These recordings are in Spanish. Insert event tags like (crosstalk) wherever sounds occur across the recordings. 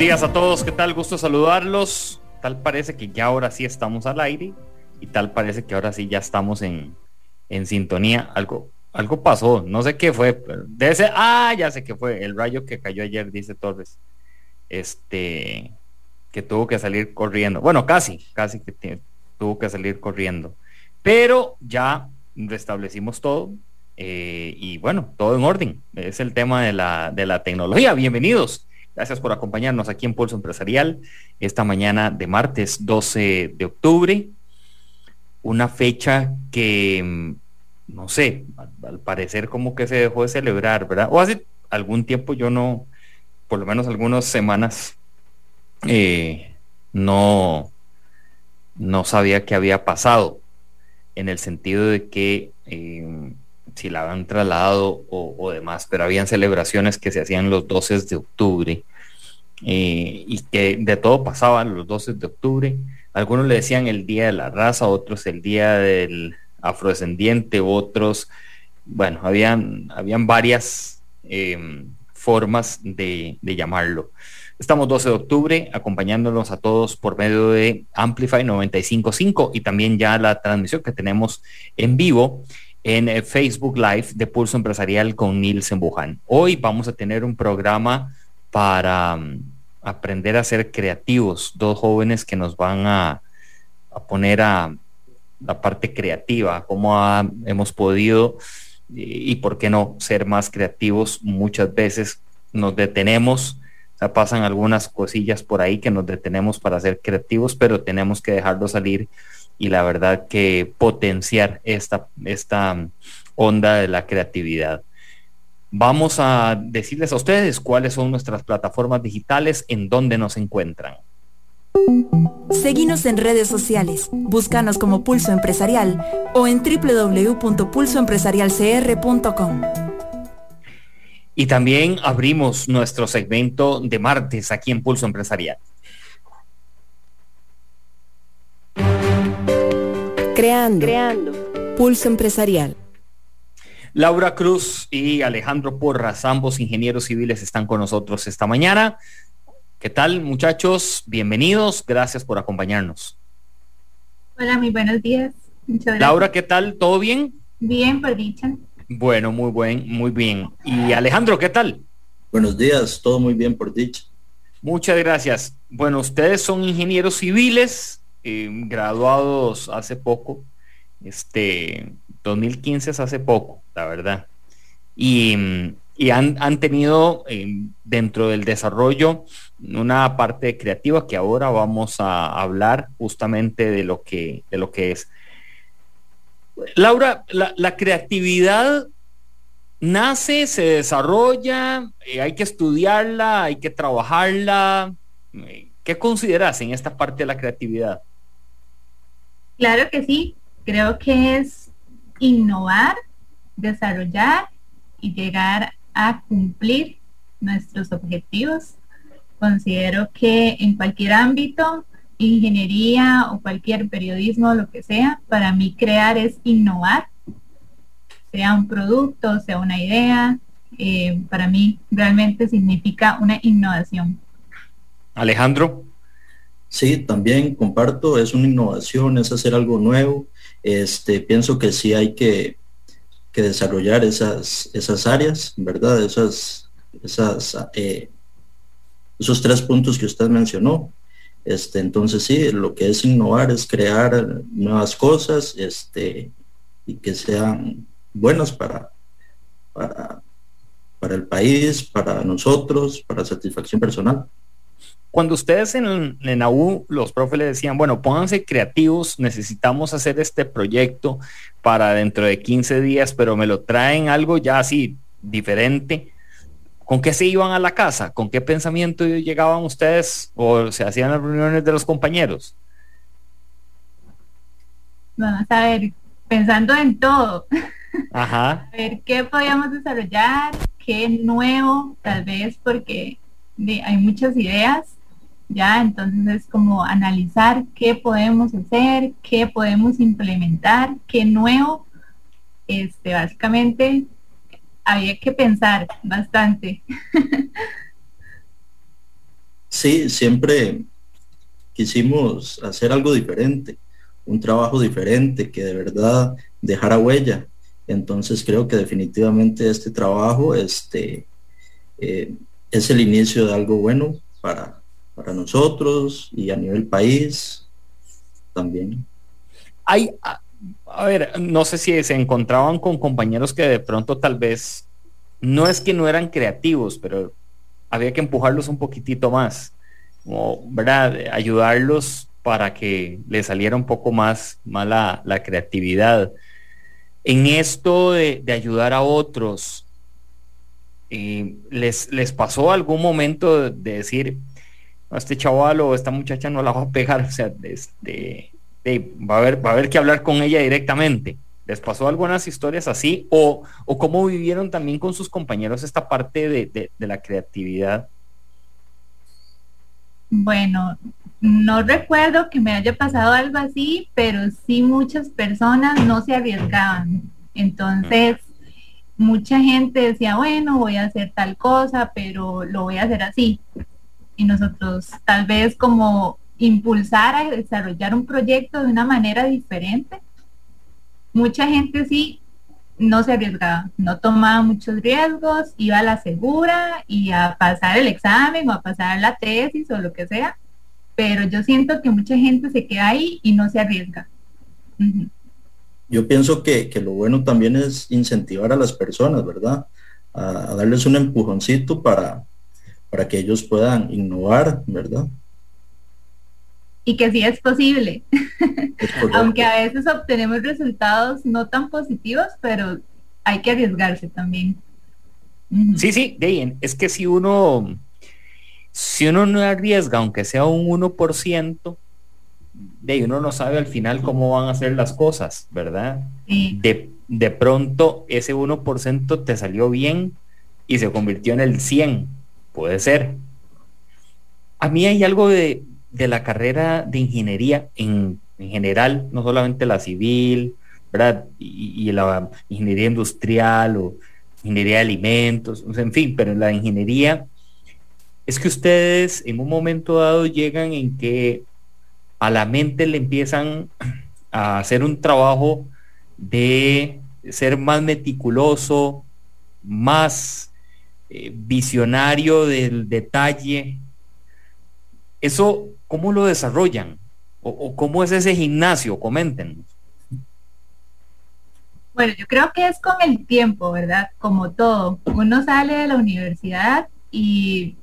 días a todos, ¿qué tal? Gusto saludarlos. Tal parece que ya ahora sí estamos al aire y tal parece que ahora sí ya estamos en, en sintonía. Algo, algo pasó, no sé qué fue, debe ser, ah, ya sé qué fue, el rayo que cayó ayer, dice Torres. Este, que tuvo que salir corriendo. Bueno, casi, casi que tuvo que salir corriendo. Pero ya restablecimos todo. Eh, y bueno, todo en orden. Es el tema de la, de la tecnología. Bienvenidos. Gracias por acompañarnos aquí en Pulso Empresarial esta mañana de martes 12 de octubre. Una fecha que, mm, no sé, al, parecer como que se dejó de celebrar, ¿verdad? O hace algún tiempo yo no, por lo menos algunas semanas, eh, no, no sabía qué había pasado, en el sentido de que eh, si la habían trasladado o, demás, pero habían celebraciones que se hacían los 12 de octubre eh, y que de todo pasaban los 12 de octubre. Algunos le decían el día de la raza, otros el día del afrodescendiente, otros, bueno, habían, habían varias em, formas de, llamarlo. Estamos 12 de octubre acompañándonos a todos por medio de Amplify 955 y también ya la transmisión que tenemos en vivo en eh, Facebook Live de Pulso Empresarial con Nielsen Bujan. Hoy vamos a tener un programa para mm, aprender a ser creativos, dos jóvenes que nos van a, poner a la parte creativa, cómo hemos podido y, por qué no ser más creativos. Muchas veces nos detenemos, o pasan algunas cosillas por ahí que nos detenemos para ser creativos, pero tenemos que dejarlo salir y la verdad que potenciar esta, esta onda de la creatividad. Vamos a decirles a ustedes cuáles son nuestras plataformas digitales, en donde nos encuentran. Seguimos en redes sociales, búscanos como Pulso Empresarial o en www.pulsoempresarialcr.com. Y también abrimos nuestro segmento de martes aquí en Pulso Empresarial. Creando. Creando. Pulso Empresarial. Laura Cruz y Alejandro Porras, ambos ingenieros civiles, están con nosotros esta mañana. ¿Qué tal, muchachos? Bienvenidos. Gracias por acompañarnos. Hola, muy buenos días. Laura, ¿qué tal? ¿Todo bien? Bien, por dicha. Bueno, muy buen, muy bien. Y Alejandro, ¿qué tal? Buenos días, todo muy bien por dicha. Muchas gracias. Bueno, ustedes son ingenieros civiles, eh, graduados hace poco, este, 2015 es hace poco, la verdad. Y, han, tenido eh, dentro del desarrollo una parte creativa que ahora vamos a hablar justamente de lo que, de lo que es. Laura, la, creatividad nace, se desarrolla, eh, hay que estudiarla, hay que trabajarla. ¿Qué consideras en esta parte de la creatividad? Claro que sí, creo que es innovar, desarrollar y llegar a cumplir nuestros objetivos. Considero que en cualquier ámbito, ingeniería o cualquier periodismo, lo que sea, para mí crear es innovar, sea un producto, sea una idea, eh, para mí realmente significa una innovación. Alejandro. Sí, también comparto, es una innovación, es hacer algo nuevo. Este, pienso que sí hay que, desarrollar esas, esas áreas, ¿verdad? Esas, esas, eh, esos tres puntos que usted mencionó. Este, entonces sí, lo que es innovar es crear nuevas cosas este, y que sean buenas para, para, para el país, para nosotros, para satisfacción personal. Cuando ustedes en, en AU, los profes le decían, bueno, pónganse creativos, necesitamos hacer este proyecto para dentro de 15 días, pero me lo traen algo ya así diferente. ¿Con qué se iban a la casa? ¿Con qué pensamiento llegaban ustedes o se hacían las reuniones de los compañeros? Vamos a ver, pensando en todo. Ajá. (laughs) a ver qué podíamos desarrollar, qué nuevo, tal vez porque hay muchas ideas ¿ya? Entonces es como analizar qué podemos hacer, qué podemos implementar, qué nuevo. Este, básicamente había que pensar bastante. (laughs) Sí, siempre quisimos hacer algo diferente, un trabajo diferente que de verdad dejara huella. Entonces creo que definitivamente este trabajo este, eh, es el inicio de algo bueno para, para nosotros y a nivel país también. Hay, a ver, no sé si se encontraban con compañeros que de pronto tal vez no es que no eran creativos, pero había que empujarlos un poquitito más, como, ¿verdad? Ayudarlos para que les saliera un poco más, más la, creatividad. En esto de, ayudar a otros, eh, les, ¿les pasó algún momento de decir, este chaval o esta muchacha no la va a pegar? (laughs) O sea, este, va, a haber, va a que hablar con ella directamente. ¿Les pasó algunas historias así? ¿O, o cómo vivieron también con sus compañeros esta parte de, de, la creatividad? Bueno, no recuerdo que me haya pasado algo así, pero sí muchas personas no se arriesgaban. Entonces, mucha gente decía, bueno, voy a hacer tal cosa, pero lo voy a hacer así. Y nosotros tal vez como impulsar a desarrollar un proyecto de una manera diferente. Mucha gente sí no se arriesgaba, no tomaba muchos riesgos, iba a la segura y a pasar el examen o a pasar la tesis o lo que sea, pero yo siento que mucha gente se queda ahí y no se arriesga. Yo pienso que, lo bueno también es incentivar a las personas, ¿verdad? A, darles un empujoncito para, para que ellos puedan innovar, ¿verdad? y que sí es posible. (laughs) Aunque a veces obtenemos resultados no tan positivos, pero hay que arriesgarse también. Sí, sí, de es que si uno, si uno no arriesga, aunque sea un 1%, de uno no sabe al final cómo van a ser las cosas, ¿verdad? De, de pronto ese 1% te salió bien y se convirtió en el 100, puede ser. A mí hay algo de, de la carrera de ingeniería en, general, no solamente la civil, ¿verdad? Y, la ingeniería industrial o ingeniería de alimentos, en fin, pero en la ingeniería es que ustedes en un momento dado llegan en que a la mente le empiezan (clears throat) a hacer un trabajo de ser más meticuloso, más eh, visionario del detalle. Eso ¿Cómo lo desarrollan? ¿O, cómo es ese gimnasio? Comenten. Bueno, yo creo que es con el tiempo, ¿verdad? Como todo. Uno sale de la universidad y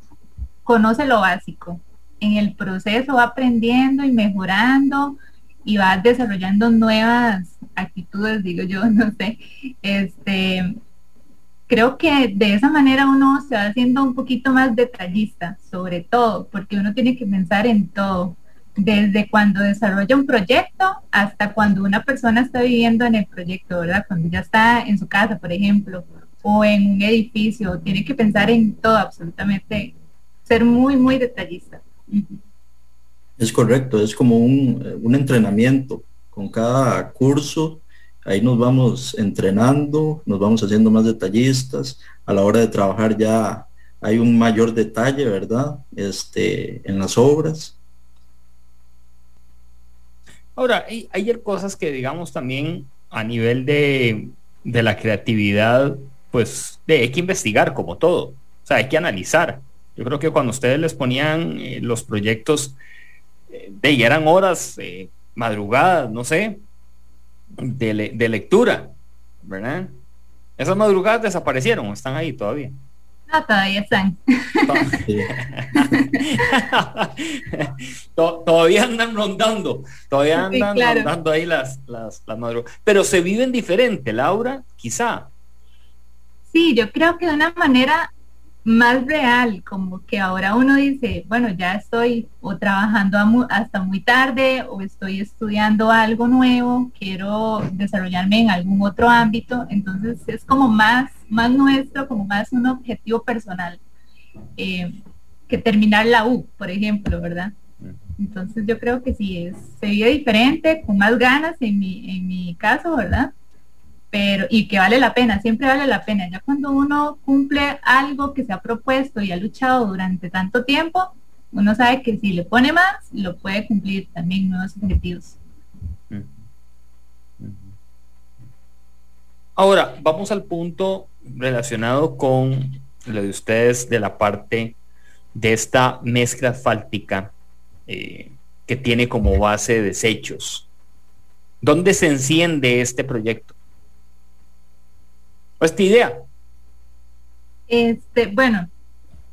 conoce lo básico. En el proceso va aprendiendo y mejorando y va desarrollando nuevas actitudes, digo yo, (laughs) no sé. Este, creo que de esa manera uno se va haciendo un poquito más detallista, sobre todo, porque uno tiene que pensar en todo, desde cuando desarrolla un proyecto hasta cuando una persona está viviendo en el proyecto, ¿verdad? Cuando ya está en su casa, por ejemplo, o en un edificio, tiene que pensar en todo, absolutamente, ser muy, muy detallista. Es correcto, es como un, un entrenamiento. Con cada curso ahí nos vamos entrenando, nos vamos haciendo más detallistas, a la hora de trabajar ya hay un mayor detalle, ¿verdad? Este, en las obras. Ahora, hay, hay cosas que digamos también a nivel de, la creatividad, pues de, hay que investigar como todo, o sea, hay que analizar. Yo creo que cuando ustedes les ponían eh, los proyectos, eh, de, eran horas, eh, madrugadas, no sé, de, lectura, ¿verdad? Esas madrugadas desaparecieron, están ahí todavía. No, todavía están. todavía andan rondando, todavía andan rondando ahí las, las, las madrugadas. Pero se viven diferente, Laura, quizá. Sí, yo creo que de una manera más real, como que ahora uno dice, bueno, ya estoy o trabajando hasta muy tarde o estoy estudiando algo nuevo, quiero desarrollarme en algún otro ámbito, entonces es como más, más nuestro, como más un objetivo personal eh, que terminar la U, por ejemplo, ¿verdad? Entonces yo creo que sí, es, se vive diferente, con más ganas en mi, en mi caso, ¿verdad? Y que vale la pena, siempre vale la pena. Ya cuando uno cumple algo que se ha propuesto y ha luchado durante tanto tiempo, Uno sabe que si le pone más, lo puede cumplir también nuevos objetivos. Ahora, vamos al punto relacionado con lo de ustedes de la parte de esta mezcla asfáltica eh, que tiene como base desechos. ¿Dónde se enciende este proyecto? Esta idea? Este, bueno,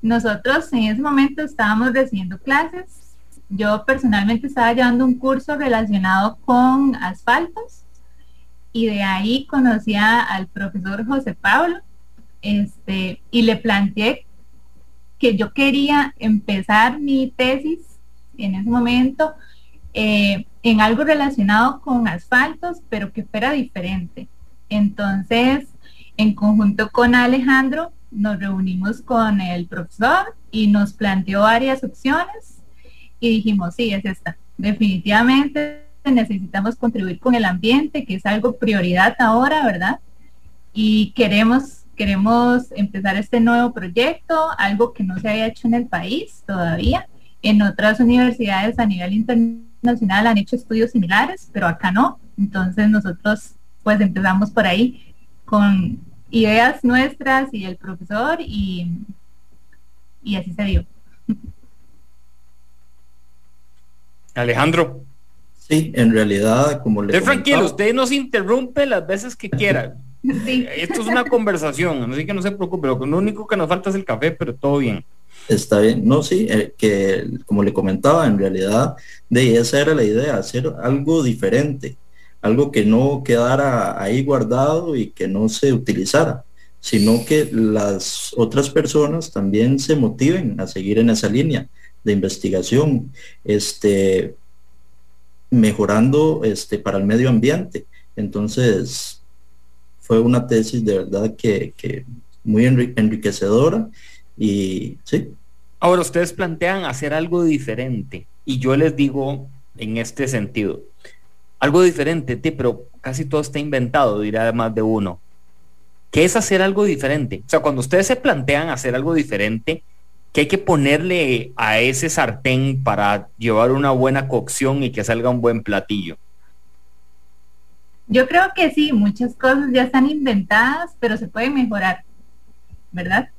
nosotros en ese momento estábamos recibiendo clases. Yo personalmente estaba llevando un curso relacionado con asfaltos y de ahí conocía al profesor José Pablo este, y le planteé que yo quería empezar mi tesis en ese momento eh, en algo relacionado con asfaltos, pero que fuera diferente. Entonces, en conjunto con Alejandro, nos reunimos con el profesor y nos planteó varias opciones y dijimos, sí, es esta. Definitivamente necesitamos contribuir con el ambiente, que es algo prioridad ahora, ¿verdad? Y queremos, queremos empezar este nuevo proyecto, algo que no se había hecho en el país todavía. En otras universidades a nivel internacional han hecho estudios similares, pero acá no. Entonces nosotros pues empezamos por ahí con ideas nuestras y el profesor y, y así se dio. (laughs) Alejandro. Sí, en realidad, como le. Usted tranquilo, usted nos interrumpe las veces que quiera. Esto es una conversación, así que no se preocupe. Lo único que nos falta es el café, pero todo bien. Está bien, no, sí, eh, que como le comentaba, en realidad, de esa era la idea, hacer algo diferente algo que no quedara ahí guardado y que no se utilizara, sino que las otras personas también se motiven a seguir en esa línea de investigación, este, mejorando este, para el medio ambiente. Entonces, fue una tesis de verdad que, que muy enriquecedora y sí. Ahora ustedes plantean hacer algo diferente y yo les digo en este sentido, algo diferente, pero casi todo está inventado, dirá más de uno. ¿Qué es hacer algo diferente? O sea, cuando ustedes se plantean hacer algo diferente, ¿qué hay que ponerle a ese sartén para llevar una buena cocción y que salga un buen platillo? Yo creo que sí, muchas cosas ya están inventadas, pero se pueden mejorar, ¿verdad?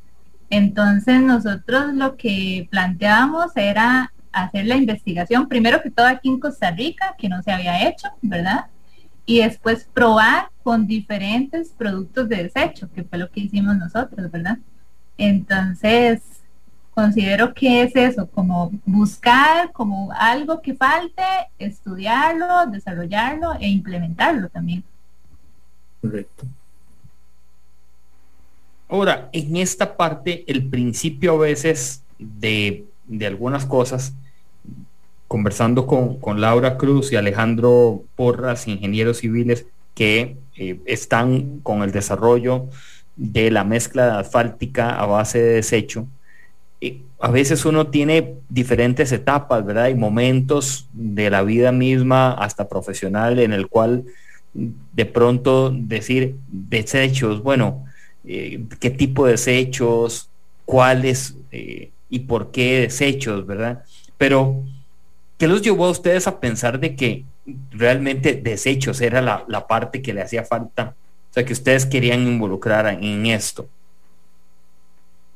Entonces nosotros lo que planteábamos era hacer la investigación, primero que todo aquí en Costa Rica, que no se había hecho, ¿verdad? Y después probar con diferentes productos de desecho, que fue lo que hicimos nosotros, ¿verdad? Entonces, considero que es eso, como buscar como algo que falte, estudiarlo, desarrollarlo e implementarlo también. Correcto. Ahora, en esta parte, el principio a veces de, de algunas cosas conversando con, Laura Cruz y Alejandro Porras, ingenieros civiles, que eh, están con el desarrollo de la mezcla asfáltica a base de desecho. a veces uno tiene diferentes etapas, ¿verdad? Y momentos de la vida misma, hasta profesional, en el cual de pronto decir desechos, bueno, eh, qué tipo de desechos, cuáles eh, y por qué desechos, ¿verdad? Pero ¿Qué los llevó a ustedes a pensar de que realmente desechos era la, parte que le hacía falta? O sea, que ustedes querían involucrar en esto.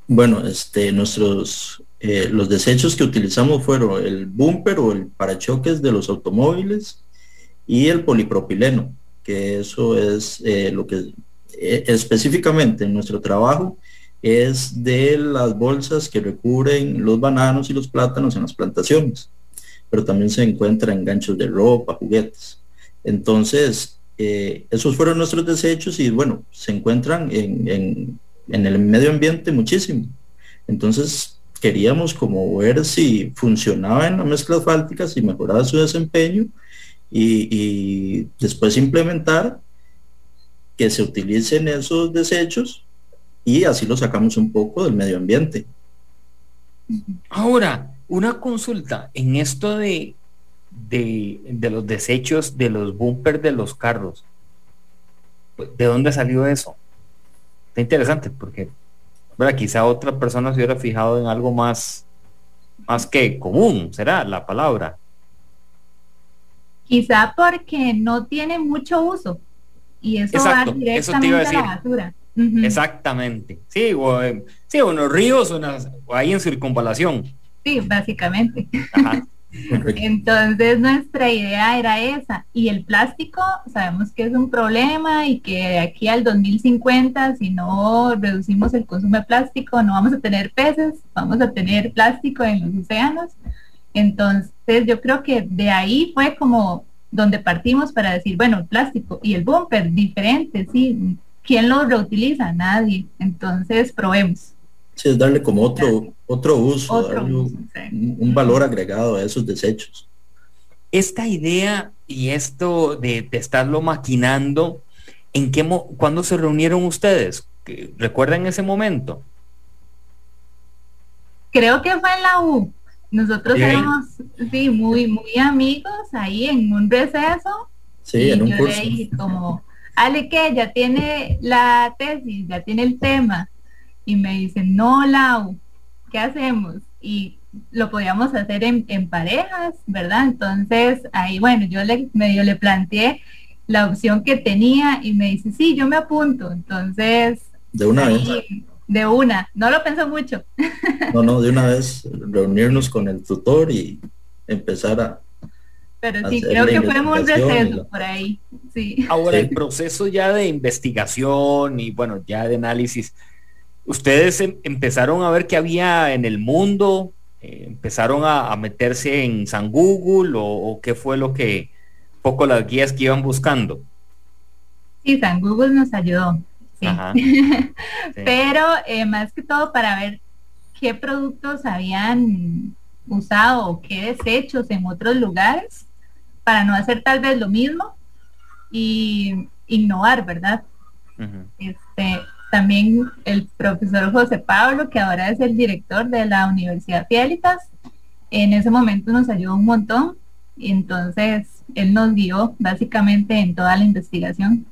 Bueno, este, nuestros, eh, los desechos que utilizamos fueron el bumper o el parachoques de los automóviles y el polipropileno, que eso es eh, lo que eh, específicamente en nuestro trabajo es de las bolsas que recubren los bananos y los plátanos en las plantaciones pero también se encuentra en ganchos de ropa, juguetes. Entonces, eh, esos fueron nuestros desechos y bueno, se encuentran en, el medio ambiente muchísimo. Entonces, queríamos como ver si funcionaba en la mezcla asfáltica, si mejoraba su desempeño y, y después implementar que se utilicen esos desechos y así lo sacamos un poco del medio ambiente. Ahora, una consulta en esto de, de, los desechos de los bumpers de los carros. ¿De dónde salió eso? Está interesante porque quizá otra persona se hubiera fijado en algo más más que común, será la palabra. Quizá porque no tiene mucho uso y eso va directamente a, la basura. Exactamente. Sí, o, eh, sí, unos ríos, unas, ahí en circunvalación. Sí, básicamente. (laughs) Entonces nuestra idea era esa. Y el plástico, sabemos que es un problema y que de aquí al 2050, si no reducimos el consumo de plástico, no vamos a tener peces, vamos a tener plástico en los océanos. Entonces yo creo que de ahí fue como donde partimos para decir, bueno, el plástico y el bumper, diferente, sí. ¿Quién lo reutiliza? Nadie. Entonces probemos. Sí, es darle como otro, otro uso, un, valor agregado a esos desechos. Esta idea y esto de, estarlo maquinando, ¿en qué cuándo se reunieron ustedes? ¿Recuerdan ese momento? Creo que fue en la U. Nosotros éramos, sí, muy, muy amigos ahí en un receso. Sí, en un yo Le dije como, Ale, que ya tiene la tesis, ya tiene el tema. Y me dicen, no, Lau, ¿qué hacemos? Y lo podíamos hacer en, parejas, ¿verdad? Entonces, ahí, bueno, yo le medio le planteé la opción que tenía y me dice, sí, yo me apunto. Entonces, de una vez de una, no lo pensó mucho. (laughs) No, no, de una vez reunirnos con el tutor y empezar a... Pero sí, creo que fue un receso por ahí. Sí. Ahora, el proceso ya de investigación y bueno, ya de análisis, ¿ustedes em, empezaron a ver qué había en el mundo? Eh, ¿Empezaron a, meterse en San Google o, o qué fue lo que poco las guías que iban buscando? Sí, San Google nos ayudó. (laughs) Pero eh, más que todo para ver qué productos habían usado o qué desechos en otros lugares para no hacer tal vez lo mismo y innovar, ¿verdad? Este, también el profesor José Pablo, que ahora es el director de la Universidad Fielitas, en ese momento nos ayudó un montón y entonces él nos guió básicamente en toda la investigación.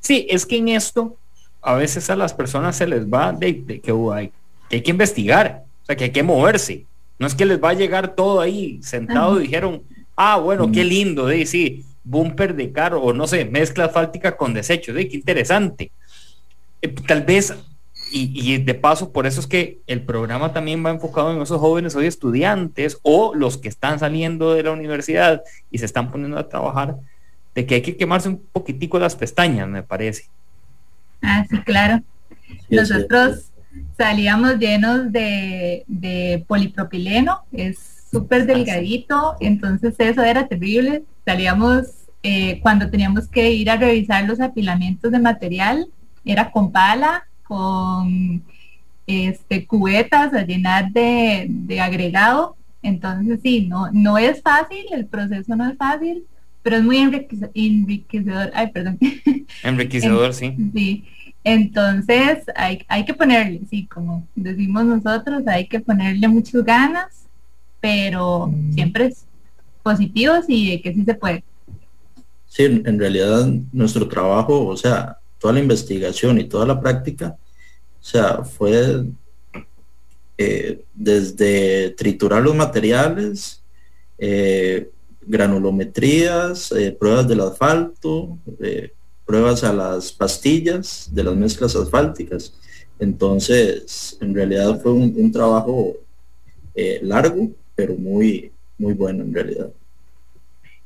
Sí, es que en esto a veces a las personas se les va de, que, hay, que hay que investigar, o sea, que hay que moverse. No es que les va a llegar todo ahí sentado y dijeron, ah, bueno, qué lindo, de sí, bumper de carro, o no sé, mezcla asfáltica con desechos, de qué interesante. Eh, tal vez, y, y, de paso, por eso es que el programa también va enfocado en esos jóvenes hoy estudiantes o los que están saliendo de la universidad y se están poniendo a trabajar de que hay que quemarse un poquitico las pestañas, me parece. Ah, sí, claro. Nosotros salíamos llenos de, polipropileno, es súper delgadito, entonces eso era terrible. Salíamos eh, cuando teníamos que ir a revisar los apilamientos de material, era con pala, con este, cubetas a llenar de, de agregado. Entonces sí, no, no es fácil, el proceso no es fácil, pero es muy enriquecedor. Ay, perdón. (laughs) Enriquecedor, sí. Sí. Entonces hay, hay que ponerle, sí, como decimos nosotros, hay que ponerle muchas ganas, pero siempre es positivos y que sí se puede. Sí, en realidad nuestro trabajo, o sea, toda la investigación y toda la práctica, o sea, fue eh, desde triturar los materiales, eh, granulometrías, eh, pruebas del asfalto, pruebas a las pastillas de las mezclas asfálticas. Entonces, en realidad fue un, trabajo largo, pero muy, muy bueno en realidad.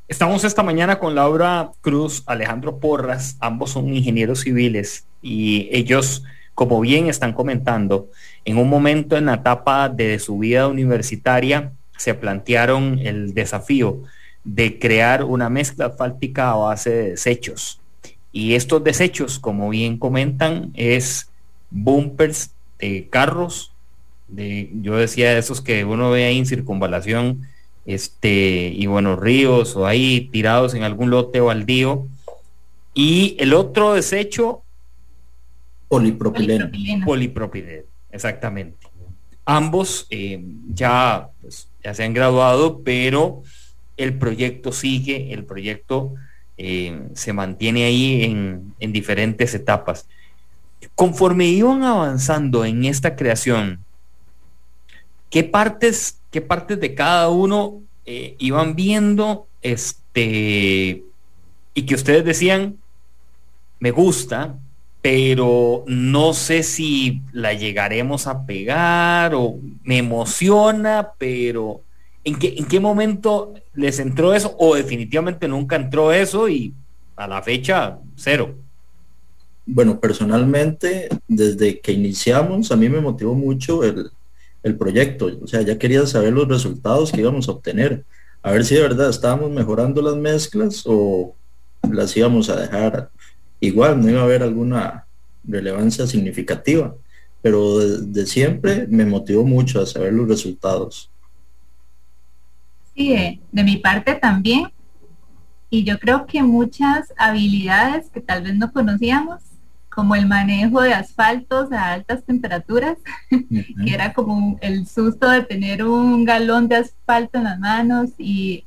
Estamos esta mañana con Laura Cruz, Alejandro Porras, ambos son ingenieros civiles y ellos, como bien están comentando, en un momento en la etapa de su vida universitaria se plantearon el desafío de crear una mezcla asfáltica a base de desechos. Y estos desechos, como bien comentan, es bumpers de carros, de, yo decía esos que uno ve ahí en circunvalación, este, y bueno, ríos o ahí tirados en algún lote baldío. Y el otro desecho, polipropileno. Polipropileno, exactamente. Ambos eh, ya, pues, ya se han graduado, pero el proyecto sigue, el proyecto eh, se mantiene ahí en, diferentes etapas. Conforme iban avanzando en esta creación, ¿qué partes, qué partes de cada uno eh, iban viendo este, y que ustedes decían, me gusta, pero no sé si la llegaremos a pegar o me emociona, pero ¿en qué, en qué momento les entró eso o definitivamente nunca entró eso y a la fecha cero? Bueno, personalmente, desde que iniciamos, a mí me motivó mucho el, el proyecto. O sea, ya quería saber los resultados que íbamos a obtener. A ver si de verdad estábamos mejorando las mezclas o las íbamos a dejar igual, no iba a haber alguna relevancia significativa. Pero de, siempre me motivó mucho a saber los resultados. Sí, de mi parte también. Y yo creo que muchas habilidades que tal vez no conocíamos como el manejo de asfaltos a altas temperaturas, (laughs) que era como el susto de tener un galón de asfalto en las manos y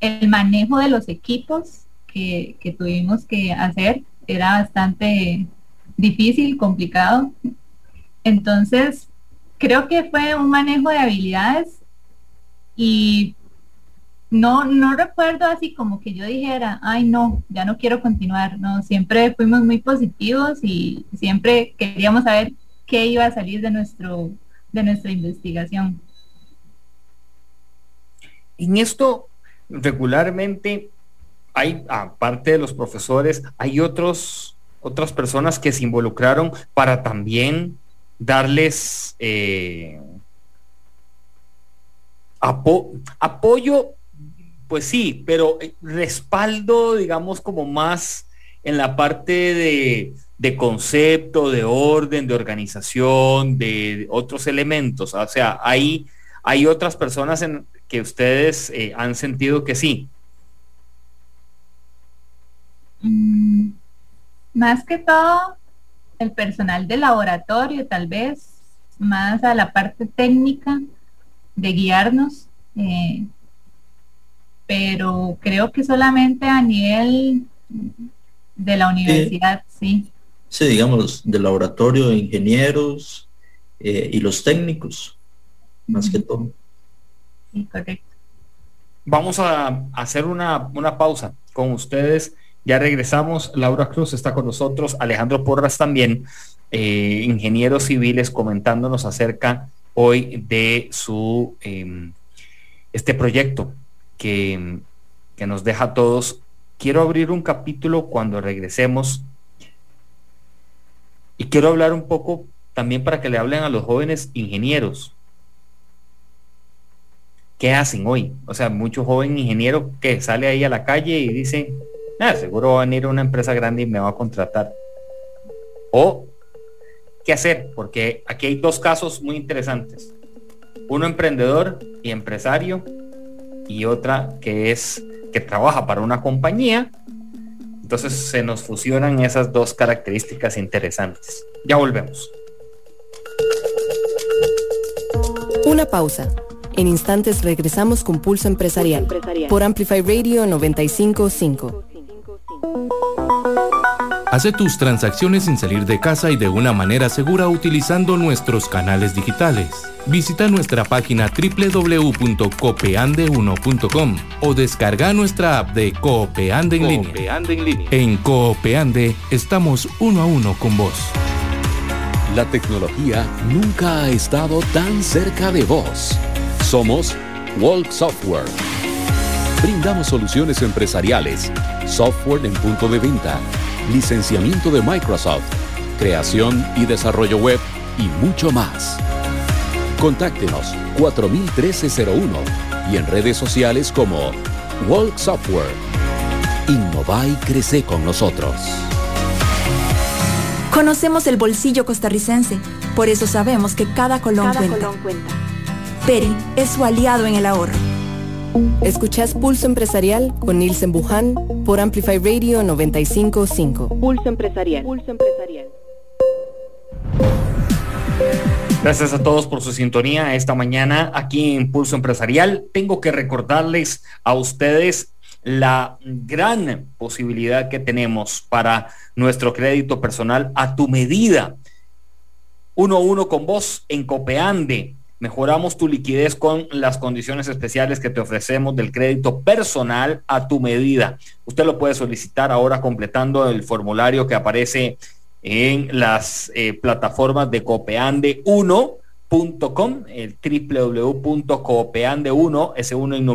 el manejo de los equipos que, que tuvimos que hacer era bastante difícil, complicado. Entonces, creo que fue un manejo de habilidades y no, no recuerdo así como que yo dijera, ay no, ya no quiero continuar, no, siempre fuimos muy positivos y siempre queríamos saber qué iba a salir de nuestro, de nuestra investigación. En esto, regularmente, hay, aparte de los profesores, hay otros, otras personas que se involucraron para también darles eh, apoyo pues sí, pero eh, respaldo, digamos, como más en la parte de, concepto, de orden, de organización, de otros elementos. O sea, hay, hay otras personas en, que ustedes eh, han sentido que sí. Mm, más que todo, el personal de laboratorio, tal vez, más a la parte técnica de guiarnos. Eh, pero creo que solamente a nivel de la universidad, sí. Sí, digamos, del laboratorio de ingenieros eh, y los técnicos, más que todo. Sí, correcto. Vamos a hacer una, pausa con ustedes. Ya regresamos. Laura Cruz está con nosotros, Alejandro Porras también, eh, ingenieros civiles, comentándonos acerca hoy de su em, este proyecto que, nos deja a todos. Quiero abrir un capítulo cuando regresemos y quiero hablar un poco también para que le hablen a los jóvenes ingenieros. ¿Qué hacen hoy? O sea, mucho joven ingeniero que sale ahí a la calle y dice, ah, seguro va a venir una empresa grande y me va a contratar. O, ¿qué hacer? Porque aquí hay dos casos muy interesantes. Uno emprendedor y empresario y otra que es que trabaja para una compañía. Entonces se nos fusionan esas dos características interesantes. Ya volvemos. Una pausa. En instantes regresamos con Pulso Empresarial, por Amplify Radio 955. Hace tus transacciones sin salir de casa y de una manera segura utilizando nuestros canales digitales. Visita nuestra página www.copeande1.com o descarga nuestra app de Coopeande en, línea. en Coopeande estamos uno a uno con vos. La tecnología nunca ha estado tan cerca de vos. Somos Walk Software. Brindamos soluciones empresariales, software en punto de venta, licenciamiento de Microsoft, creación y desarrollo web y mucho más. Contáctenos 401301 y en redes sociales como Walk Software. Innova y crece con nosotros. Conocemos el bolsillo costarricense, por eso sabemos que cada colón, cuenta. Peri es su aliado en el ahorro. Escuchás Pulso Empresarial con Nielsen Buján por Amplify Radio 955. Pulso Empresarial. Pulso Empresarial. Gracias a todos por su sintonía esta mañana aquí en Pulso Empresarial. Tengo que recordarles a ustedes la gran posibilidad que tenemos para nuestro crédito personal a tu medida. Uno a uno con vos en Copeande. Mejoramos tu liquidez con las condiciones especiales que te ofrecemos del crédito personal a tu medida. Usted lo puede solicitar ahora completando el formulario que aparece en las eh, plataformas de copeande1.com, el www.copeande1, s1 en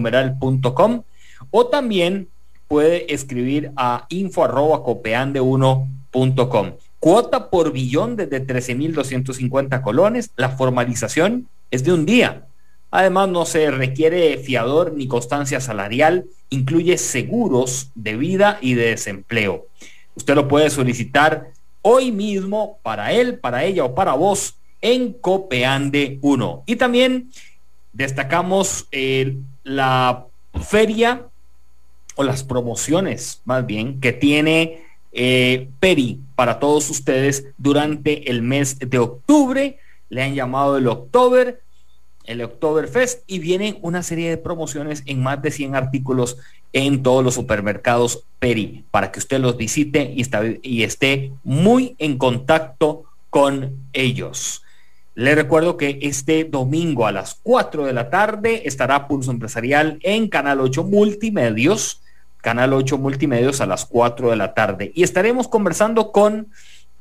o también puede escribir a info.copeande1.com. Cuota por billón desde 13.250 colones. La formalización es de un día. Además, no se requiere fiador ni constancia salarial. Incluye seguros de vida y de desempleo. Usted lo puede solicitar hoy mismo para él, para ella o para vos en Copeande 1. Y también destacamos eh, la feria o las promociones más bien que tiene eh, Peri para todos ustedes durante el mes de octubre. Le han llamado el October, el Oktoberfest y vienen una serie de promociones en más de 100 artículos en todos los supermercados Peri para que usted los visite y, esté muy en contacto con ellos. Le recuerdo que este domingo a las 4 de la tarde estará Pulso Empresarial en Canal 8 Multimedios Canal 8 Multimedios a las 4 de la tarde. Y estaremos conversando con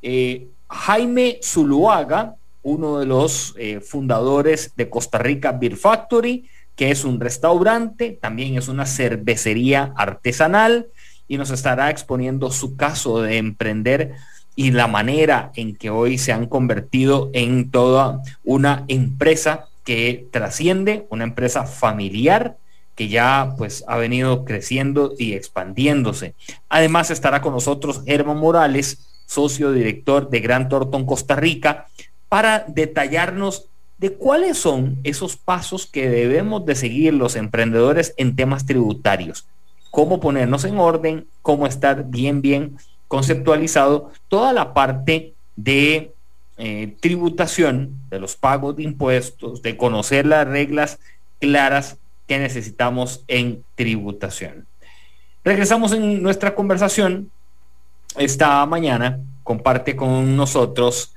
eh, Jaime Zuluaga, uno de los eh, fundadores de Costa Rica Beer Factory, que es un restaurante, también es una cervecería artesanal y nos estará exponiendo su caso de emprender y la manera en que hoy se han convertido en toda una empresa que trasciende, una empresa familiar que ya pues ha venido creciendo y expandiéndose. Además estará con nosotros Germán Morales, socio director de Gran Tortón Costa Rica, para detallarnos de cuáles son esos pasos que debemos de seguir los emprendedores en temas tributarios, cómo ponernos en orden, cómo estar bien, bien conceptualizado toda la parte de eh, tributación, de los pagos de impuestos, de conocer las reglas claras que necesitamos en tributación. Regresamos en nuestra conversación. Esta mañana comparte con nosotros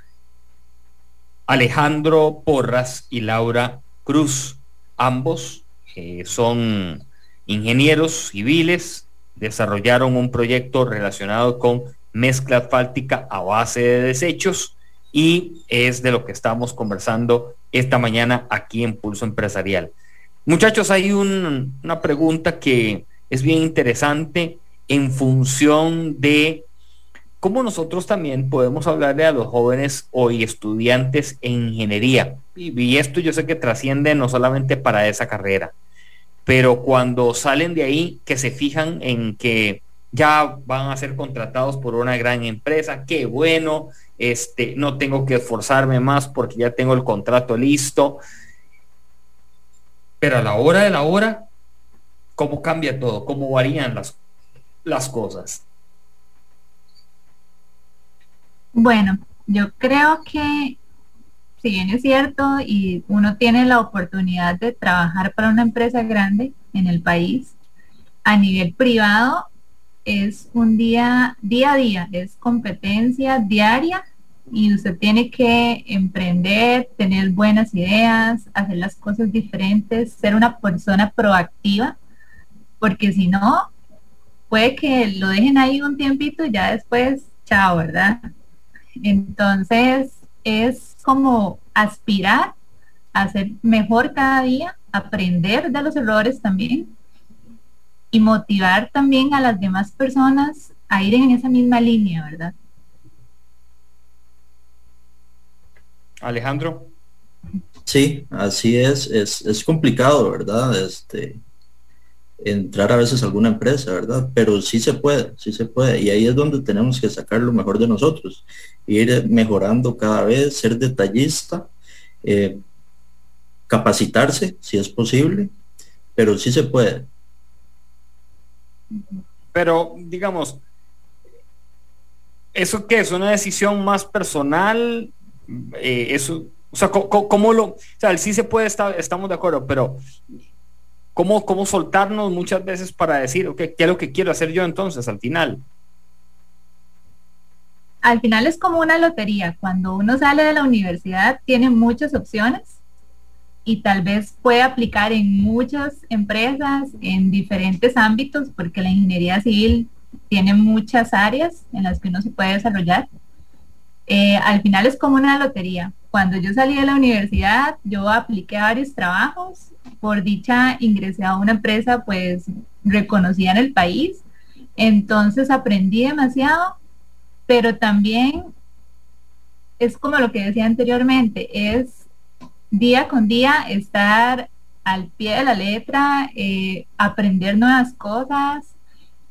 Alejandro Porras y Laura Cruz. Ambos eh, son ingenieros civiles, desarrollaron un proyecto relacionado con mezcla asfáltica a base de desechos y es de lo que estamos conversando esta mañana aquí en Pulso Empresarial. Muchachos, hay una pregunta que es bien interesante en función de cómo nosotros también podemos hablarle a los jóvenes hoy estudiantes en ingeniería. Y, esto yo sé que trasciende no solamente para esa carrera, pero cuando salen de ahí, que se fijan en que ya van a ser contratados por una gran empresa, qué bueno, este, no tengo que esforzarme más porque ya tengo el contrato listo pero a la hora de la hora, ¿cómo cambia todo? ¿Cómo varían las, las cosas? Bueno, yo creo que si bien es cierto y uno tiene la oportunidad de trabajar para una empresa grande en el país, a nivel privado es un día, día a día, es competencia diaria y usted tiene que emprender, tener buenas ideas, hacer las cosas diferentes, ser una persona proactiva, porque si no, puede que lo dejen ahí un tiempito y ya después, chao, ¿verdad? Entonces, es como aspirar a ser mejor cada día, aprender de los errores también y motivar también a las demás personas a ir en esa misma línea, ¿verdad? Alejandro. Sí, así es, es, complicado, ¿verdad? Este, entrar a veces a alguna empresa, ¿verdad? Pero sí se puede, sí se puede. Y ahí es donde tenemos que sacar lo mejor de nosotros, ir mejorando cada vez, ser detallista, eh, capacitarse, si es posible, pero sí se puede. Pero, digamos, ¿eso qué es? ¿Una decisión más personal eh, eso, o sea, ¿cómo, lo, o sea, sí se puede estar, estamos de acuerdo, pero ¿cómo, cómo soltarnos muchas veces para decir, ok, ¿qué es lo que quiero hacer yo entonces al final? Al final es como una lotería. Cuando uno sale de la universidad tiene muchas opciones, y tal vez puede aplicar en muchas empresas, en diferentes ámbitos, porque la ingeniería civil tiene muchas áreas en las que uno se puede desarrollar. Eh, al final es como una lotería. Cuando yo salí de la universidad, yo apliqué varios trabajos. Por dicha, ingresé a una empresa pues reconocida en el país. Entonces aprendí demasiado, pero también es como lo que decía anteriormente, es día con día estar al pie de la letra, eh, aprender nuevas cosas.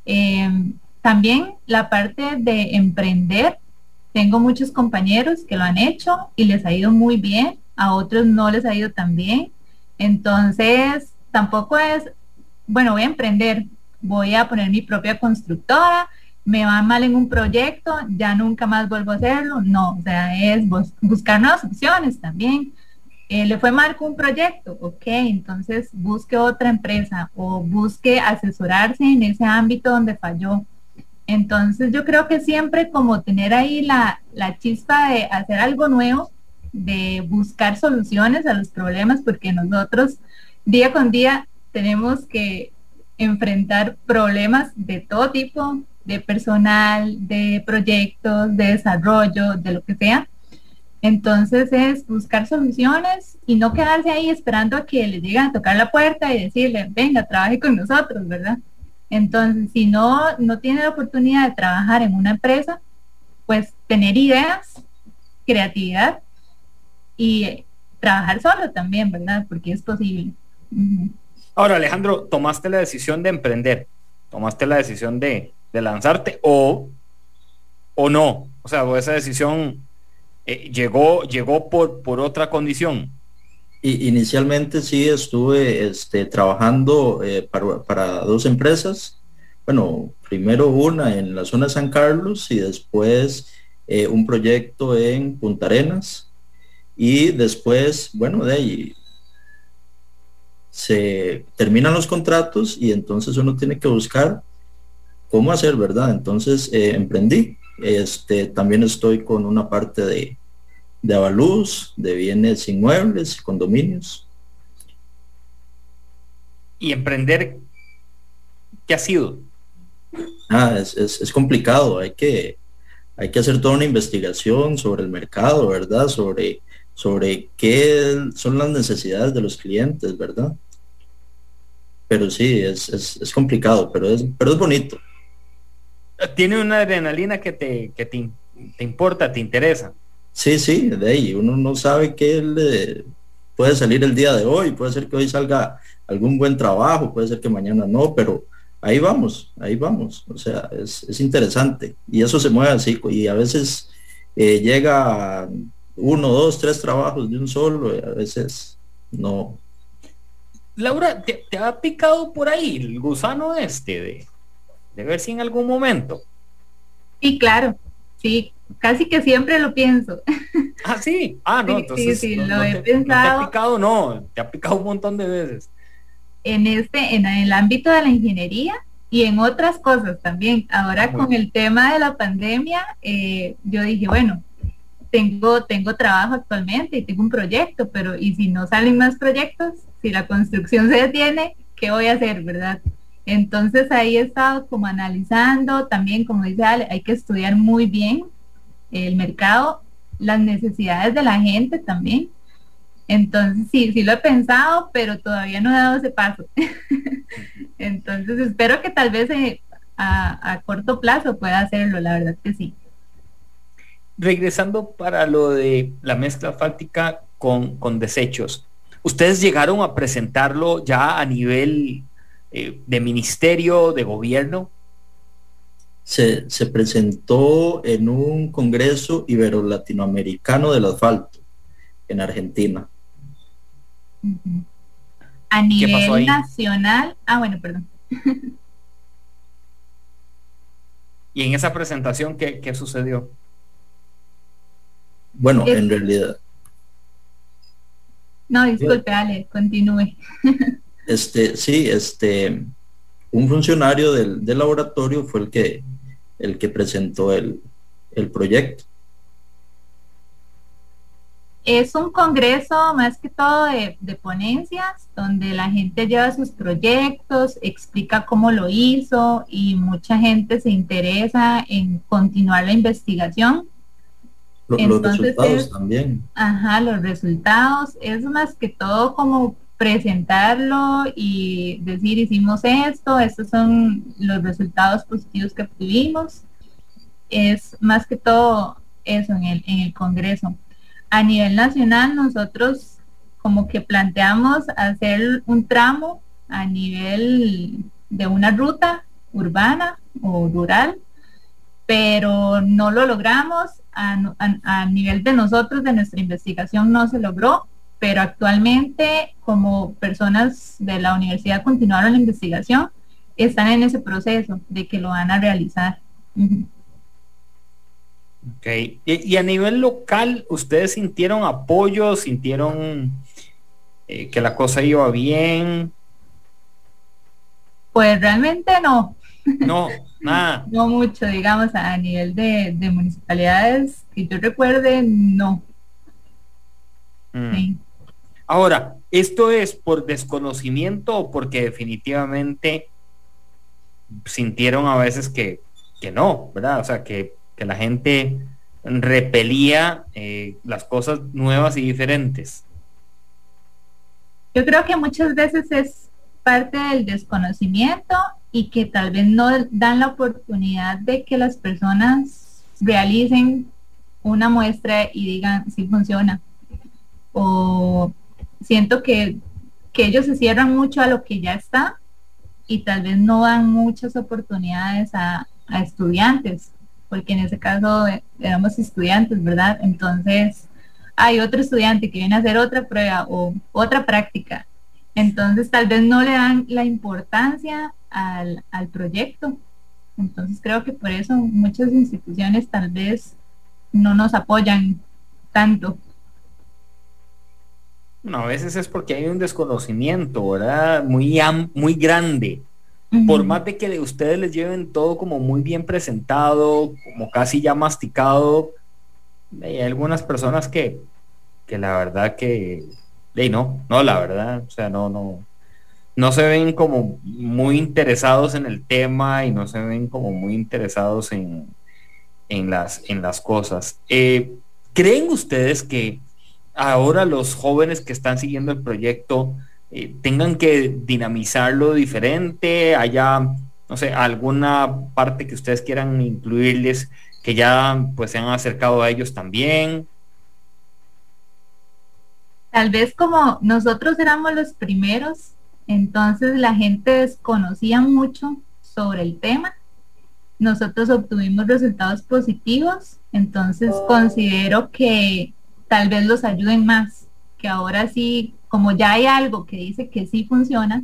Eh, también la parte de emprender. Tengo muchos compañeros que lo han hecho y les ha ido muy bien, a otros no les ha ido tan bien. Entonces, tampoco es, bueno, voy a emprender, voy a poner mi propia constructora, me va mal en un proyecto, ya nunca más vuelvo a hacerlo. No, o sea, es buscar nuevas opciones también. Eh, le fue mal con un proyecto, ok, entonces busque otra empresa o busque asesorarse en ese ámbito donde falló. Entonces yo creo que siempre como tener ahí la, la chispa de hacer algo nuevo, de buscar soluciones a los problemas, porque nosotros día con día tenemos que enfrentar problemas de todo tipo, de personal, de proyectos, de desarrollo, de lo que sea. Entonces es buscar soluciones y no quedarse ahí esperando a que le lleguen a tocar la puerta y decirle, venga, trabaje con nosotros, ¿verdad? Entonces, si no, no tiene la oportunidad de trabajar en una empresa, pues tener ideas, creatividad y trabajar solo también, ¿verdad? Porque es posible. Ahora, Alejandro, tomaste la decisión de emprender, tomaste la decisión de, de lanzarte o, o no. O sea, esa decisión eh, llegó, llegó por, por otra condición. Y, inicialmente sí estuve este, trabajando eh, para, dos empresas. Bueno, primero una en la zona de San Carlos y después eh, un proyecto en Punta Arenas. Y después, bueno, de ahí se terminan los contratos y entonces uno tiene que buscar cómo hacer, ¿verdad? Entonces emprendí este, también estoy con una parte de, de avalúos, de bienes inmuebles, condominios. ¿Y emprender qué ha sido? Ah, es, complicado, hay que, hay que hacer toda una investigación sobre el mercado, ¿verdad? Sobre, sobre qué son las necesidades de los clientes, ¿verdad? Pero sí, es, es complicado, pero es, pero es bonito tiene una adrenalina que te, que te, importa, te interesa. Sí, sí, de ahí uno no sabe qué puede salir el día de hoy, puede ser que hoy salga algún buen trabajo, puede ser que mañana no, pero ahí vamos, ahí vamos, o sea, es, interesante y eso se mueve así y a veces eh, llega uno, dos, tres trabajos de un solo, y a veces no. Laura, ¿te, ¿te, ha picado por ahí el gusano este de, de ver si en algún momento. Sí, claro, sí, casi que siempre lo pienso. (laughs) Ah, sí, ah, no, entonces sí, sí, lo he pensado. te ha picado, no, te ha picado un montón de veces. En este, en el ámbito de la ingeniería y en otras cosas también. Ahora con el tema de la pandemia, eh, yo dije, bueno, tengo, tengo trabajo actualmente y tengo un proyecto, pero ¿y si no salen más proyectos? Si la construcción se detiene, ¿qué voy a hacer, verdad? Entonces ahí he estado como analizando, también como dice Ale, hay que estudiar muy bien el mercado, las necesidades de la gente también. Entonces sí, sí lo he pensado, pero todavía no he dado ese paso. (laughs) Entonces espero que tal vez eh, a, corto plazo pueda hacerlo, la verdad que sí. Regresando para lo de la mezcla fáctica con, con desechos, ¿ustedes llegaron a presentarlo ya a nivel eh, de ministerio, de gobierno? Se, presentó en un congreso ibero-latinoamericano del asfalto en Argentina. A nivel nacional, ah, bueno, perdón. (laughs) ¿Y en esa presentación qué, qué sucedió? Bueno, en realidad. No, disculpe, Ale, continúe. (laughs) Este, sí, este, un funcionario del, laboratorio fue el que, el que presentó el, proyecto. Es un congreso más que todo de, ponencias, donde la gente lleva sus proyectos, explica cómo lo hizo y mucha gente se interesa en continuar la investigación. Los resultados también. Ajá, los resultados. Es más que todo como presentarlo y decir hicimos esto, estos son los resultados positivos que obtuvimos. Es más que todo eso en el, en el Congreso a nivel nacional nosotros como que planteamos hacer un tramo a nivel de una ruta urbana o rural, pero no lo logramos. A, nivel de nosotros, de nuestra investigación, no se logró, pero actualmente como personas de la universidad continuaron la investigación, están en ese proceso de que lo van a realizar. Ok. Y, a nivel local, ¿ustedes sintieron apoyo? ¿Sintieron eh, que la cosa iba bien? Pues realmente no. No, (laughs) nada. no mucho, digamos, a nivel de, municipalidades que yo recuerde, no. Mm. Ahora, ¿esto es por desconocimiento o porque definitivamente sintieron a veces que, que no, ¿verdad? O sea, que que la gente repelía eh, las cosas nuevas y diferentes? Yo creo que muchas veces es parte del desconocimiento y que tal vez no dan la oportunidad de que las personas realicen una muestra y digan si funciona. O siento que, que ellos se cierran mucho a lo que ya está y tal vez no dan muchas oportunidades a, a estudiantes porque en ese caso eh, éramos estudiantes, ¿verdad? Entonces, hay otro estudiante que viene a hacer otra prueba o otra práctica. Entonces, tal vez no le dan la importancia al, proyecto. Entonces, creo que por eso muchas instituciones tal vez no nos apoyan tanto. No, a veces es porque hay un desconocimiento, ¿verdad? Muy, muy grande por más de que ustedes les lleven todo como muy bien presentado, como casi ya masticado, hay algunas personas que, que la verdad que, de no, no, la verdad, o sea, no, no, no se ven como muy interesados en el tema y no se ven como muy interesados en, en, las, en las cosas. Eh, ¿Creen ustedes que ahora los jóvenes que están siguiendo el proyecto, eh, tengan que dinamizarlo diferente, haya, no sé, alguna parte que ustedes quieran incluirles que ya pues se han acercado a ellos también. Tal vez como nosotros éramos los primeros, entonces la gente desconocía mucho sobre el tema. Nosotros obtuvimos resultados positivos, entonces considero que tal vez los ayuden más, que ahora sí como ya hay algo que dice que sí funciona,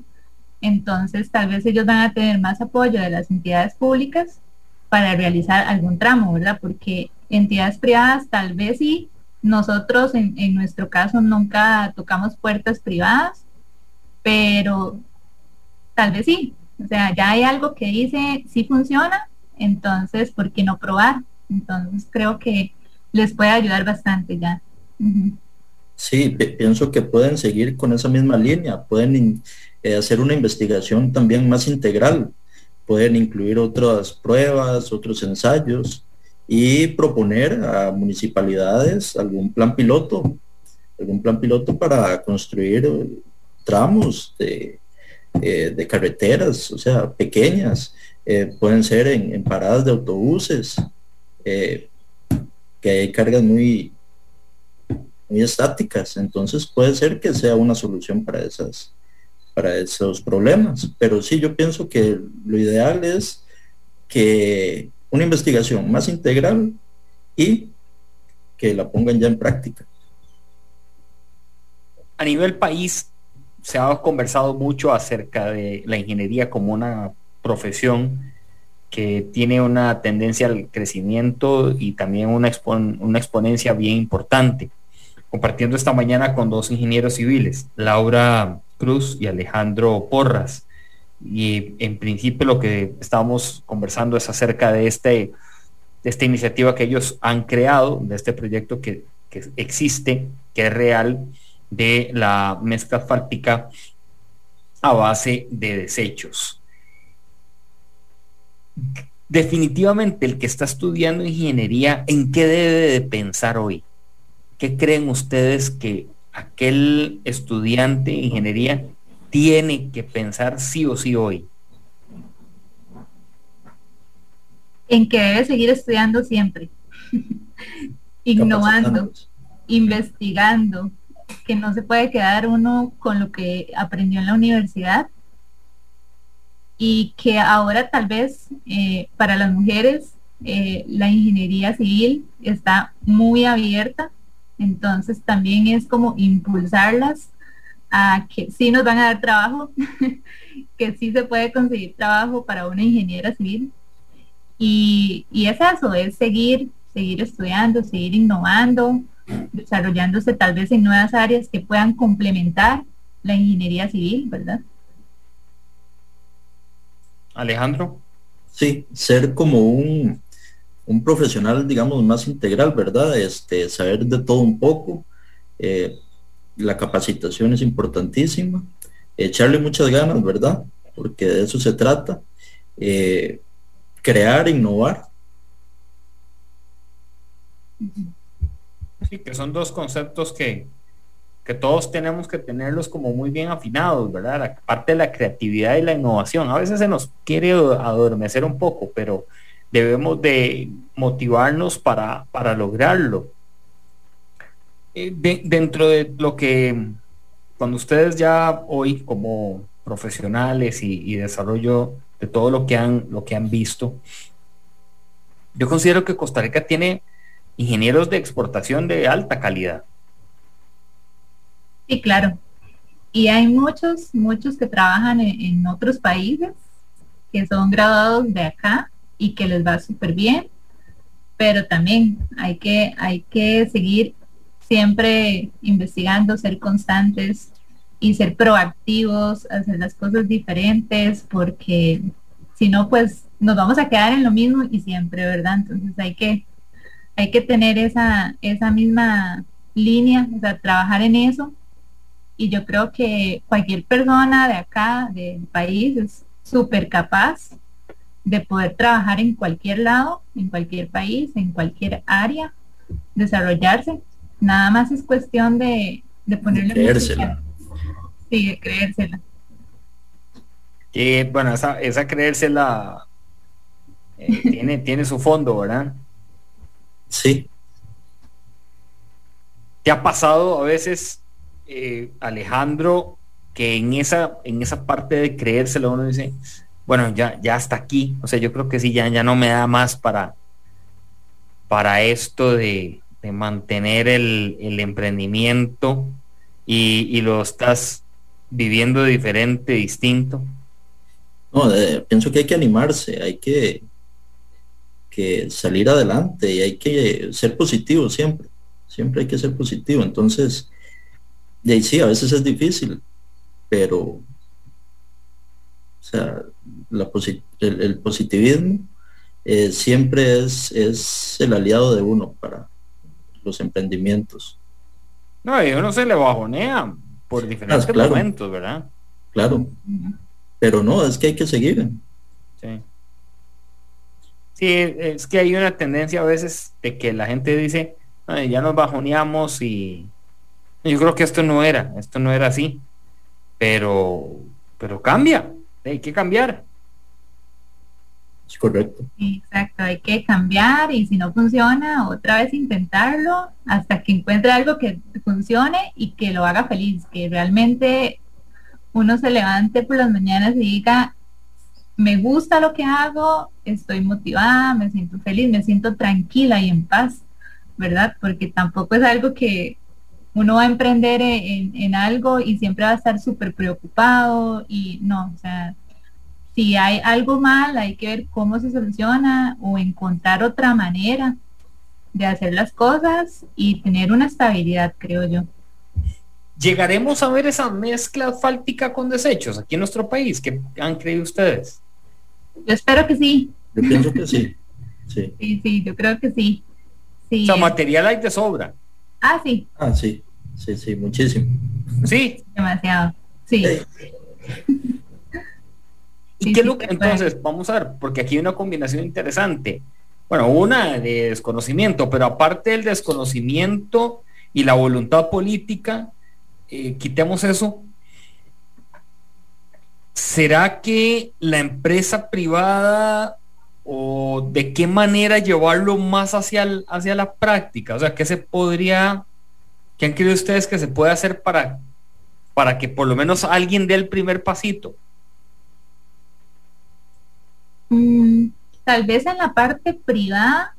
entonces tal vez ellos van a tener más apoyo de las entidades públicas para realizar algún tramo, ¿verdad? Porque entidades privadas tal vez sí, nosotros en, nuestro caso nunca tocamos puertas privadas, pero tal vez sí. O sea, ya hay algo que dice sí funciona, entonces, ¿por qué no probar? Entonces creo que les puede ayudar bastante ya. Sí, pienso que pueden seguir con esa misma línea, pueden eh, hacer una investigación también más integral, pueden incluir otras pruebas, otros ensayos y proponer a municipalidades algún plan piloto, algún plan piloto para construir tramos de, eh, carreteras, o sea, pequeñas, eh, pueden ser en, paradas de autobuses, que hay cargas muy, muy estáticas. Entonces puede ser que sea una solución para esas para esos problemas. Pero sí, yo pienso que lo ideal es que una investigación más integral y que la pongan ya en práctica. A nivel país se ha conversado mucho acerca de la ingeniería como una profesión que tiene una tendencia al crecimiento y también una, exponencia bien importante compartiendo esta mañana con dos ingenieros civiles, Laura Cruz y Alejandro Porras. Y en principio lo que estamos conversando es acerca de, este, esta iniciativa que ellos han creado, de este proyecto que existe, que es real, de la mezcla asfáltica a base de desechos. Definitivamente el que está estudiando ingeniería, ¿en qué debe de pensar hoy? ¿Qué creen ustedes que aquel estudiante de ingeniería tiene que pensar sí o sí hoy? En que debe seguir estudiando siempre, (laughs) innovando, investigando, que no se puede quedar uno con lo que aprendió en la universidad y que ahora tal vez eh, para las mujeres eh, la ingeniería civil está muy abierta, entonces también es como impulsarlas a que sí nos van a dar trabajo, (laughs) que sí se puede conseguir trabajo para una ingeniera civil. Y, y es eso, es seguir, seguir estudiando, seguir innovando, desarrollándose tal vez en nuevas áreas que puedan complementar la ingeniería civil, ¿verdad? Alejandro. Sí, ser como un, un profesional, digamos, más integral, ¿verdad? Este, saber de todo un poco. Eh, la capacitación es importantísima. Echarle muchas ganas, ¿verdad? Porque de eso se trata. Eh, crear, innovar. Sí, que son dos conceptos que, que todos tenemos que tenerlos como muy bien afinados, ¿verdad? La parte de la creatividad y la innovación. A veces se nos quiere adormecer un poco, pero debemos de motivarnos para, para lograrlo. Eh, dentro de lo que, cuando ustedes ya hoy como profesionales y, y, desarrollo de todo lo que han, lo que han visto, yo considero que Costa Rica tiene ingenieros de exportación de alta calidad. Sí, claro. Y hay muchos, muchos que trabajan en, otros países, que son graduados de acá y que les va súper bien, pero también hay que, hay que seguir siempre investigando, ser constantes y ser proactivos, hacer las cosas diferentes, porque si no, pues nos vamos a quedar en lo mismo y siempre, ¿verdad? Entonces hay que hay que tener esa, esa misma línea, o sea, trabajar en eso. Y yo creo que cualquier persona de acá, del país, es súper capaz de poder trabajar en cualquier lado, en cualquier país, en cualquier área, desarrollarse. Nada más es cuestión de, de ponerle... creérsela. Sí, de creérsela. Y bueno, esa, esa creérsela eh, tiene, tiene su fondo, ¿verdad? Sí. ¿Te ha pasado a veces, eh, Alejandro, que en esa, en esa parte de creérselo uno dice, bueno, ya, ya hasta aquí, o sea, yo creo que sí, ya, ya no me da más para, para esto de, mantener el, emprendimiento y, y, lo estás viviendo diferente, distinto? No, pienso que hay que animarse, hay que, que salir adelante y hay que ser positivo siempre, siempre hay que ser positivo. Entonces, de ahí sí, a veces es difícil, pero, o sea, la el, positivismo eh, siempre es, es el aliado de uno para los emprendimientos. No, y uno se le bajonea por diferentes ah, momentos, ¿verdad? Claro, pero no, es que hay que seguir. Sí. Sí, es que hay una tendencia a veces de que la gente dice, ya nos bajoneamos y yo creo que esto no era, esto no era así, pero, pero cambia, hay que cambiar. Es correcto. Exacto, hay que cambiar y si no funciona, otra vez intentarlo hasta que encuentre algo que funcione y que lo haga feliz, que realmente uno se levante por las mañanas y diga, me gusta lo que hago, estoy motivada, me siento feliz, me siento tranquila y en paz, ¿verdad? Porque tampoco es algo que uno va a emprender en, algo y siempre va a estar súper preocupado y no, o sea, si hay algo mal, hay que ver cómo se soluciona o encontrar otra manera de hacer las cosas y tener una estabilidad, creo yo. ¿Llegaremos a ver esa mezcla asfáltica con desechos aquí en nuestro país? ¿Qué han creído ustedes? Yo espero que sí. Yo pienso que sí. Sí, sí, yo creo que sí. sí o sea, material hay de sobra. Ah, sí. Ah, sí, sí, sí, muchísimo. Sí. Demasiado. Sí. ¿Y qué lo que entonces? Vamos a ver, porque aquí hay una combinación interesante. Bueno, una de desconocimiento, pero aparte del desconocimiento y la voluntad política, eh, quitemos eso. ¿Será que la empresa privada o de qué manera llevarlo más hacia, hacia la práctica? O sea, ¿qué se podría, qué han querido ustedes que se puede hacer para, para que por lo menos alguien dé el primer pasito? Mm, tal vez en la parte privada,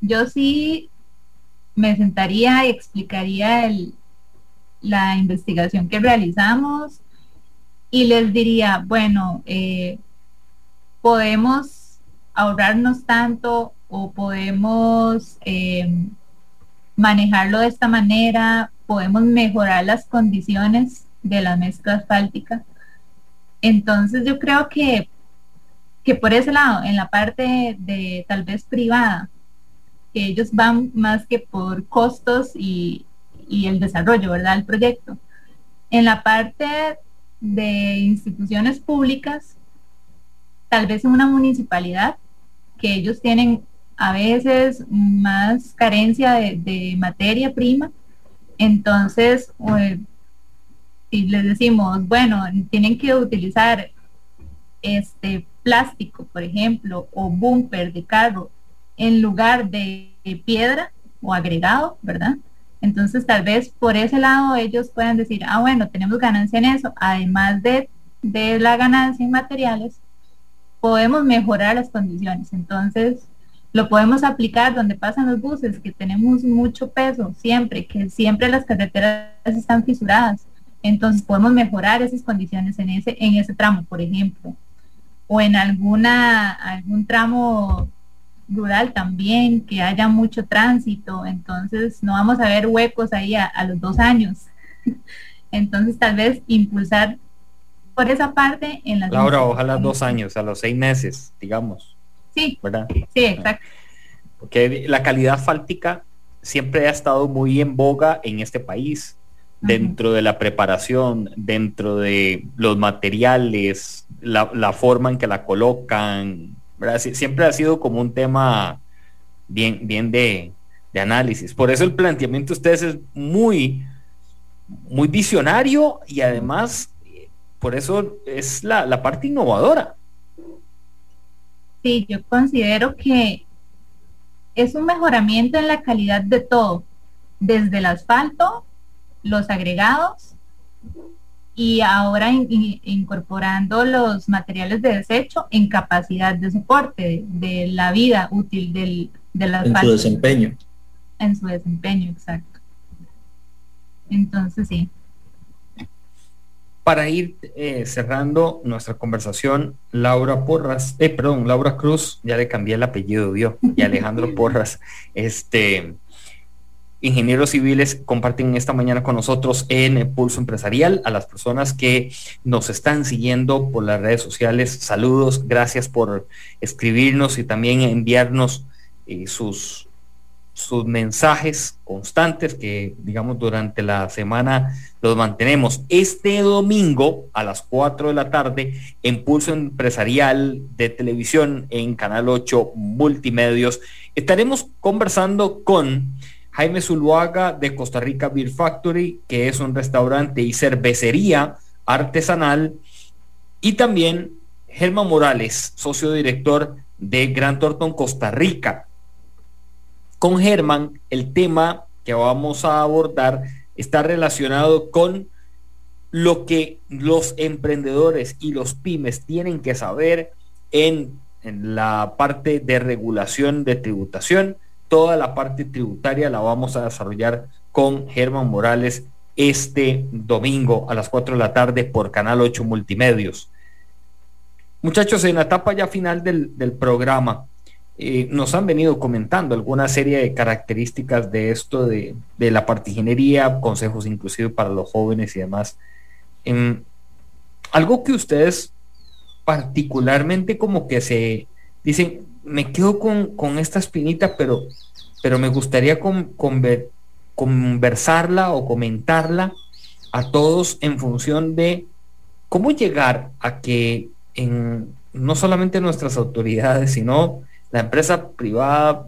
yo sí me sentaría y explicaría la investigación que realizamos y les diría, bueno, eh, podemos ahorrarnos tanto o podemos eh, manejarlo de esta manera, podemos mejorar las condiciones de la mezcla asfáltica. Entonces yo creo que que por ese lado, en la parte de tal vez privada, que ellos van más que por costos y, el desarrollo, ¿verdad? El proyecto. En la parte de instituciones públicas, tal vez en una municipalidad, que ellos tienen a veces más carencia de, materia prima, entonces, eh, si les decimos, bueno, tienen que utilizar este plástico, por ejemplo, o bumper de carro en lugar de piedra o agregado, ¿verdad? Entonces tal vez por ese lado ellos puedan decir, ah, bueno, tenemos ganancia en eso, además de, de la ganancia en materiales, podemos mejorar las condiciones. Entonces lo podemos aplicar donde pasan los buses, que tenemos mucho peso siempre, que siempre las carreteras están fisuradas. Entonces podemos mejorar esas condiciones en ese, en ese tramo, por ejemplo o en alguna algún tramo rural también, que haya mucho tránsito, entonces no vamos a ver huecos ahí a, los dos años. (laughs) Entonces tal vez impulsar por esa parte en la Laura, ojalá dos años, a los seis meses, digamos. Sí, ¿verdad? Sí, exacto. Porque la calidad fáltica siempre ha estado muy en boga en este país dentro de la preparación, dentro de los materiales, la, forma en que la colocan, siempre ha sido como un tema bien, bien de, análisis. Por eso el planteamiento de ustedes es muy, muy visionario y además por eso es la, la parte innovadora. Sí, yo considero que es un mejoramiento en la calidad de todo, desde el asfalto los agregados y ahora incorporando los materiales de desecho en capacidad de soporte de, la vida útil del, de la En su desempeño. En su desempeño, exacto. Entonces, sí. Para ir eh, cerrando nuestra conversación, Laura Porras, eh, perdón, Laura Cruz, ya le cambié el apellido, yo, y Alejandro (laughs) Porras, este, ingenieros civiles comparten esta mañana con nosotros en Pulso Empresarial. A las personas que nos están siguiendo por las redes sociales, saludos, gracias por escribirnos y también enviarnos eh, sus, sus mensajes constantes que, digamos, durante la semana los mantenemos. Este domingo a las 4 de la tarde en Pulso Empresarial de Televisión en Canal 8 Multimedios estaremos conversando con Jaime Zuluaga de Costa Rica Beer Factory, que es un restaurante y cervecería artesanal, y también Germán Morales, socio director de Gran Tortón Costa Rica. Con Germán, el tema que vamos a abordar está relacionado con lo que los emprendedores y los pymes tienen que saber en, en la parte de regulación de tributación toda la parte tributaria la vamos a desarrollar con Germán Morales este domingo a las 4 de la tarde por Canal 8 Multimedios. Muchachos, en la etapa ya final del, programa, eh, nos han venido comentando alguna serie de características de esto de, la partiginería, consejos inclusive para los jóvenes y demás. Em, algo que ustedes particularmente como que se dicen, me quedo con, esta espinita, pero, pero me gustaría con, conversarla o comentarla a todos en función de cómo llegar a que en no solamente nuestras autoridades, sino la empresa privada,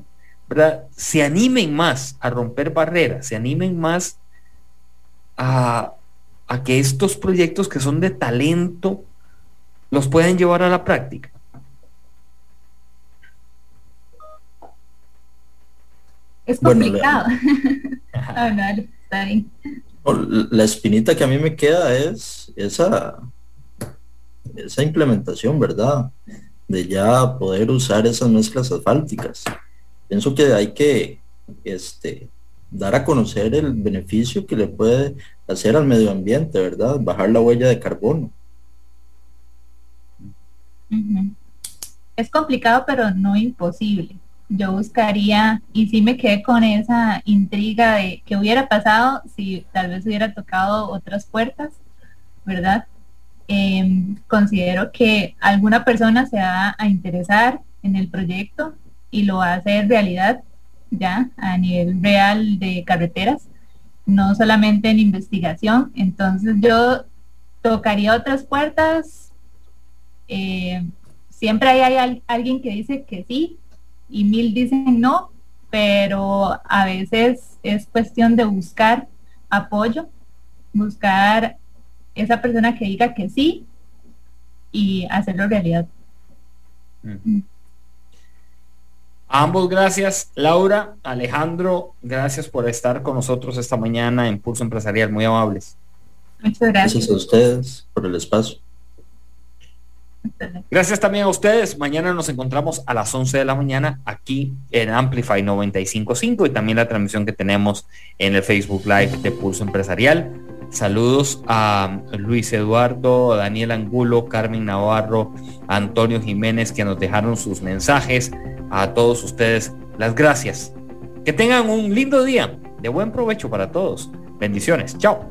se animen más a romper barreras, se animen más a, a que estos proyectos que son de talento los puedan llevar a la práctica. Es complicado. (laughs) la espinita que a mí me queda es esa, esa implementación, ¿verdad? De ya poder usar esas mezclas asfálticas. Pienso que hay que este, dar a conocer el beneficio que le puede hacer al medio ambiente, ¿verdad? Bajar la huella de carbono. Es complicado, pero no imposible. Yo buscaría, y sí me quedé con esa intriga de qué hubiera pasado si tal vez hubiera tocado otras puertas, ¿verdad? Em, considero que alguna persona se va a interesar en el proyecto y lo va a hacer realidad ya a nivel real de carreteras, no solamente en investigación. Entonces yo tocaría otras puertas. Eh, siempre hay, alguien que dice que sí y mil dicen no, pero a veces es cuestión de buscar apoyo, buscar esa persona que diga que sí y hacerlo realidad. Mm. ambos gracias, Laura, Alejandro, gracias por estar con nosotros esta mañana en Pulso Empresarial, muy amables. Muchas gracias. Gracias a ustedes por el espacio. Gracias también a ustedes. Mañana nos encontramos a las 11 de la mañana aquí en Amplify 955 y también la transmisión que tenemos en el Facebook Live de Pulso Empresarial. Saludos a Luis Eduardo, Daniel Angulo, Carmen Navarro, Antonio Jiménez que nos dejaron sus mensajes. A todos ustedes, las gracias. Que tengan un lindo día. De buen provecho para todos. Bendiciones. Chao.